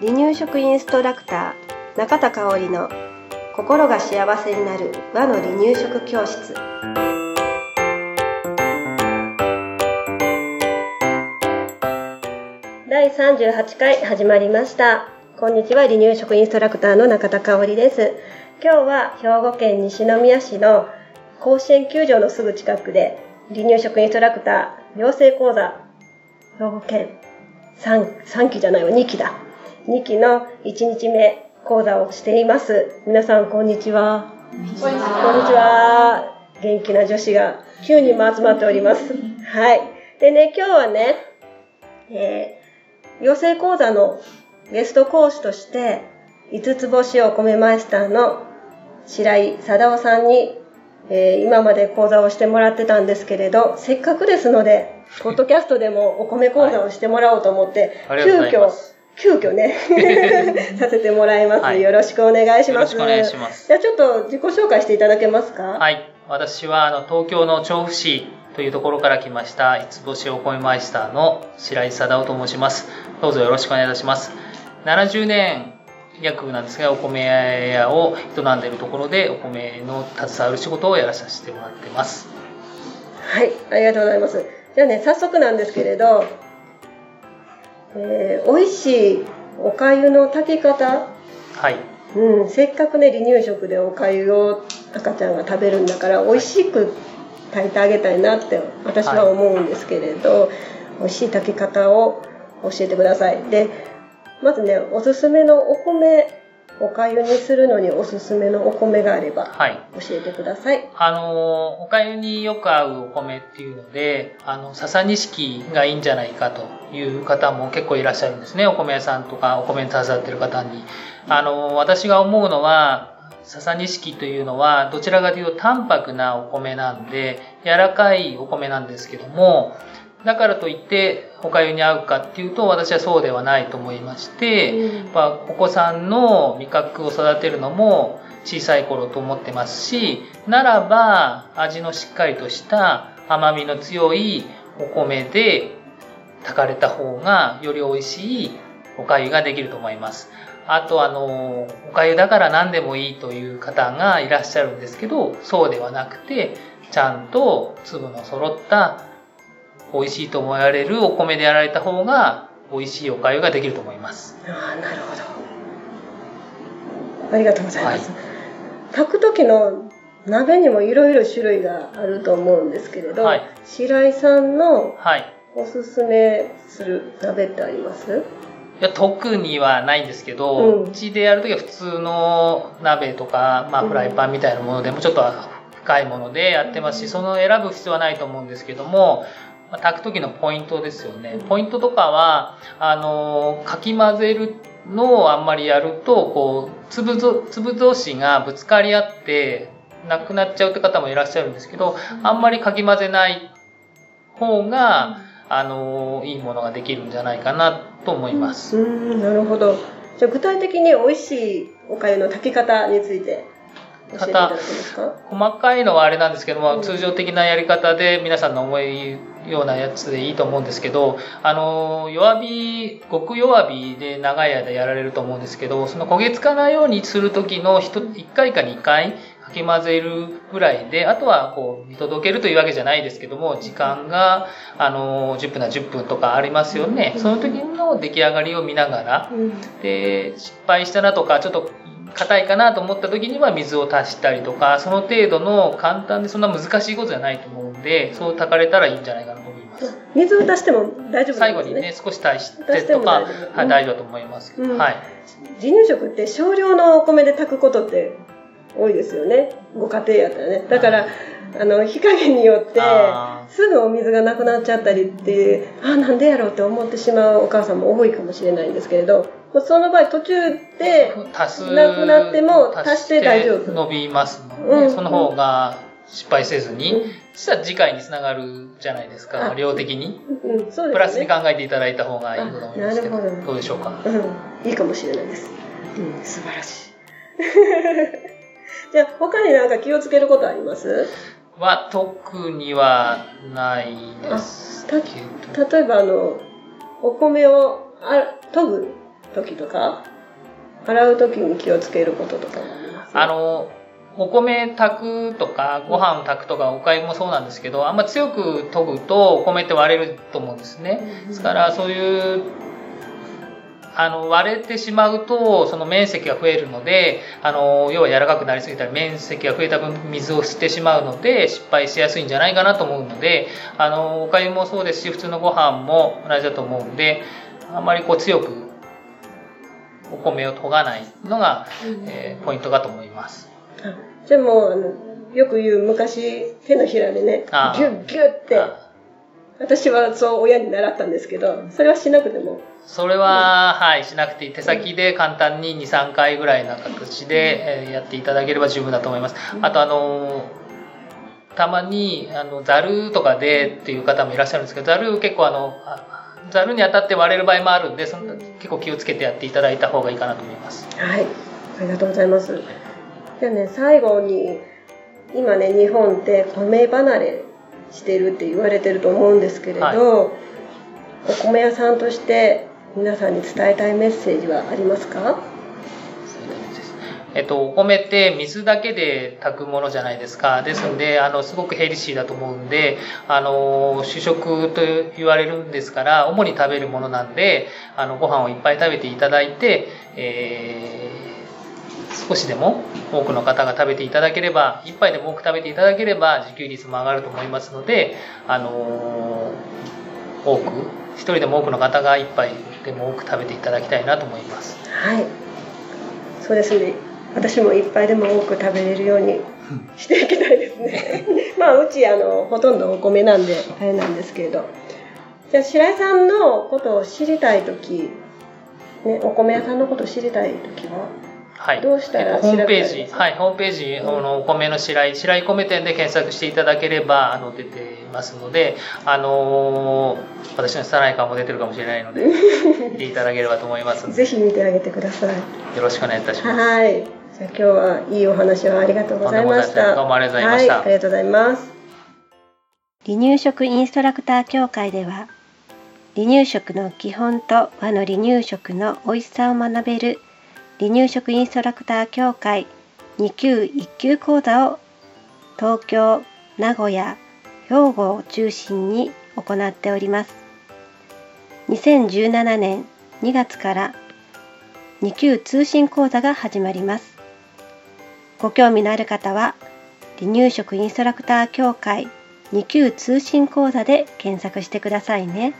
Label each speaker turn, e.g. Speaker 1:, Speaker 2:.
Speaker 1: 離乳食インストラクター中田香織の心が幸せになる和の離乳食教室。第38回始まりました。こんにちは離乳食インストラクターの中田香織です。今日は兵庫県西宮市の甲子園球場のすぐ近くで離乳食インストラクター養成講座兵庫県 3, 3期じゃないわ2期だ2期の1日目講座をしています。皆さん、こんにちは。こんにちは。元気な女子が9人も集まっております。はい。でね、今日はね、えー、養成講座のゲスト講師として、五つ星お米マイスターの白井貞夫さんに、えー、今まで講座をしてもらってたんですけれど、せっかくですので、ポッドキャストでもお米講座をしてもらおうと思って、
Speaker 2: はい、急
Speaker 1: 遽急遽ね させてもらいます、はい、よろしくお願いします。
Speaker 2: よろしくお願いします。
Speaker 1: じゃあちょっと自己紹介していただけますか？
Speaker 2: はい。私はあの東京の調布市というところから来ました五つ星お米マイスターの白井貞夫と申します。どうぞよろしくお願いいたします。70年約なんですがお米屋を営んでいるところでお米の携わる仕事をやらさせてもらってます。
Speaker 1: はい、ありがとうございます。じゃあね、早速なんですけれど、えー、美味しいおかゆの炊き方、
Speaker 2: はい。
Speaker 1: うん、せっかくね離乳食でおかゆを赤ちゃんが食べるんだから美味しく炊いてあげたいなって私は思うんですけれど、はい、美味しい炊き方を教えてください。でまずねおすすめのお米おかゆにするのにおすすめのお米があれば、はい、教えてください。
Speaker 2: あの、おかゆによく合うお米っていうので、あの、笹錦がいいんじゃないかという方も結構いらっしゃるんですね。お米屋さんとかお米に携わってる方に。あの、私が思うのは、笹錦というのはどちらかというと淡白なお米なんで柔らかいお米なんですけどもだからといっておかゆに合うかっていうと私はそうではないと思いまして、うん、やっぱお子さんの味覚を育てるのも小さい頃と思ってますしならば味のしっかりとした甘みの強いお米で炊かれた方がより美味しいおかゆができると思います。あとあのおかゆだから何でもいいという方がいらっしゃるんですけどそうではなくてちゃんと粒の揃った美味しいと思われるお米でやられた方が美味しいおかゆができると思います。
Speaker 1: ああなるほど。ありがとうございます、はい、炊く時の鍋にもいろいろ種類があると思うんですけれど、はい、白井さんのおすすめする鍋ってあります、
Speaker 2: いや特にはないんですけど、うちでやるときは普通の鍋とか、まあ、フライパンみたいなものでもちょっと深いものでやってますしその選ぶ必要はないと思うんですけどもまあ、炊く時のポイントですよね。ポイントとかは、あの、かき混ぜるのをあんまりやると、こう、粒粒同士がぶつかり合って、なくなっちゃうって方もいらっしゃるんですけど、あんまりかき混ぜない方が、あの、いいものができるんじゃないかなと思います。
Speaker 1: うん、なるほど。じゃあ具体的に美味しいお粥の炊き方についてただ
Speaker 2: 細かいのはあれなんですけども、うん、通常的なやり方で皆さんの思いようなやつでいいと思うんですけどあの弱火極弱火で長い間やられると思うんですけどその焦げつかないようにする時の 1, 1回か2回かき混ぜるぐらいであとはこう見届けるというわけじゃないですけども時間があの10分な10分とかありますよね。その時の出来上がりを見ながら。で失敗したなとかちょっと硬いかなと思った時には水を足したりとかその程度の簡単でそんな難しいことじゃないと思うん。でそう炊かれたらいいんじゃないかなと思います。
Speaker 1: 水を足しても大丈夫、ね、
Speaker 2: 最後にね少し足してとかはい、大丈夫だと思いますけど、うん、はい。
Speaker 1: 離乳食って少量のお米で炊くことって多いですよね。ご家庭やったらね。だから、あの火加減によってすぐお水がなくなっちゃったりってあなんでやろうって思ってしまうお母さんも多いかもしれないんですけれどその場合途中でなくなっても足して大丈夫。
Speaker 2: 伸びますもんね、うん、その方が失敗せずに、うん、そしたら次回につながるじゃないですか量的に、うんね、プラスに考えていただいた方がいいと思いますけど。ど。うでしょうか、
Speaker 1: うん、いいかもしれないです、うん、素晴らしい。じゃあ他に何か気をつけることあります？
Speaker 2: は特にはないです。
Speaker 1: 例えばあのお米をあ研ぐ時とか洗う時に気をつけることとか
Speaker 2: あのお米炊くとかご飯炊くとかお粥もそうなんですけどあんま強く研ぐとお米って割れると思うんですね。ですからそういうあの割れてしまうとその面積が増えるのであの要は柔らかくなりすぎたら面積が増えた分水を吸ってしまうので失敗しやすいんじゃないかなと思うのであのおかゆもそうですし普通のご飯も同じだと思うんであんまりこう強くお米を研がないのが、えー、ポイントかと思います。
Speaker 1: でもあのよく言う昔手のひらでねギュッギュッって私はそう親に習ったんですけどそれはしなくても
Speaker 2: それは、はい、しなくていい。手先で簡単に2、3回ぐらいな形で、えやっていただければ十分だと思います。あと、あの、たまに、あの、ざるとかでっていう方もいらっしゃるんですけど、ざる結構あの、ざるに当たって割れる場合もあるんで、その結構気をつけてやっていただいた方がいいかなと思います。
Speaker 1: はい。ありがとうございます。じゃあね、最後に、今ね、日本って米離れしてるって言われてると思うんですけれど、はい、お米屋さんとして皆さんに伝えたいメッセージはありますか？
Speaker 2: えっと、お米って水だけで炊くものじゃないですか。ですんで、あの、すごくヘルシーだと思うんで、あの、主食と言われるんですから、主に食べるものなんで、あの、ご飯をいっぱい食べていただいて、えー、少しでも多くの方が食べていただければ、一杯でも多く食べていただければ、自給率も上がると思いますので、あの、多く、一人でも多くの方が一杯でも多く食べていただきたいなと思います。
Speaker 1: はい。そうですね。私もいっぱいでも多く食べれるように していきたいですね。まあうちあのほとんどお米なんであれなんですけれど。じゃあ白井さんのことを知りたい時、ねお米屋さんのことを知りたい時は？はい、どうしたら
Speaker 2: ホームページ、はい、ホームページ、あのお米の白井、白井米店で検索していただければ、あの、出ていますので、あのー、私の拙い顔も出てるかもしれないので、見ていただければと思います
Speaker 1: ぜひ見てあげてください。
Speaker 2: よろしくお願いいたします。
Speaker 1: はい。じゃあ今日はいいお話をありがとうございました。
Speaker 2: どうもありがとうございました。はい、
Speaker 1: ありがとうございます。離乳食インストラクター協会では、離乳食の基本と和の離乳食の美味しさを学べる離乳食インストラクター協会2級1級講座を東京、名古屋、兵庫を中心に行っております。2017年2月から2級通信講座が始まります。ご興味のある方は離乳食インストラクター協会2級通信講座で検索してくださいね。